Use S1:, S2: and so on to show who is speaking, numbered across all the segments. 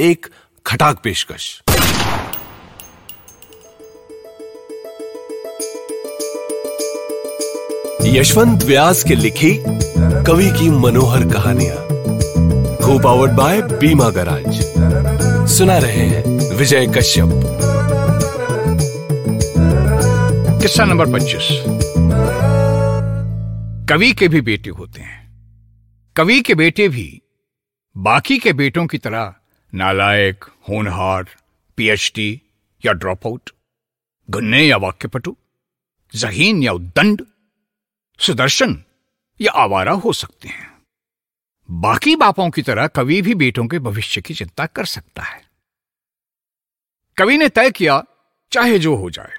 S1: एक खटाक पेशकश। यशवंत व्यास के लिखी कवि की मनोहर कहानियाँ। को पावर्ड बाय बीमा गराज सुना रहे हैं विजय कश्यप।
S2: किस्सा नंबर पच्चीस। कवि के भी बेटे होते हैं। कवि के बेटे भी बाकी के बेटों की तरह नालायक, होनहार, पीएचडी या ड्रॉप आउट गुन्ने या वाक्यपटु, जहीन या उद्दंड, सुदर्शन या आवारा हो सकते हैं। बाकी बापों की तरह कवि भी बेटों के भविष्य की चिंता कर सकता है। कवि ने तय किया, चाहे जो हो जाए,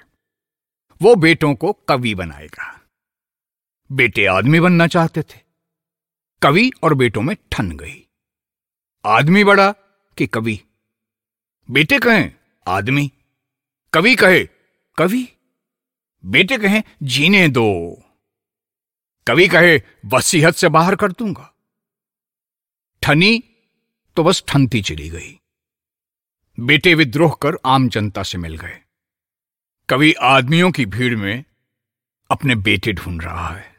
S2: वो बेटों को कवि बनाएगा। बेटे आदमी बनना चाहते थे। कवि और बेटों में ठन गई। आदमी बड़ा कि कवि। बेटे कहें, आदमी। कवि कहे, कवि। बेटे कहें, जीने दो। कवि कहे, वसीहत से बाहर कर दूँगा। ठनी तो बस ठनती चली गई। बेटे विद्रोह कर आम जनता से मिल गए। कवि आदमियों की भीड़ में अपने बेटे ढूंढ रहा है।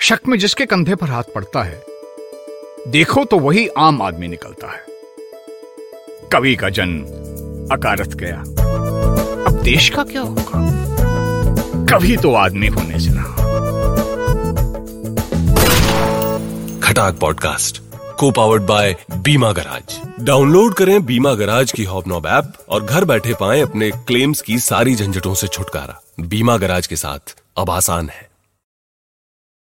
S2: शक में जिसके कंधे पर हाथ पड़ता है, देखो तो वही आम आदमी निकलता है। कवि का जन्म अकारत गया। अब देश का क्या होगा? कभी तो आदमी होने से रहा
S1: खटाक पॉडकास्ट को powered by Bima garage. Download करें बीमा गराज की हॉबनॉब ऐप और घर बैठे पाएँ अपने क्लेम्स की सारी झंझटों से छुटकारा। बीमा गराज के साथ अब आसान है।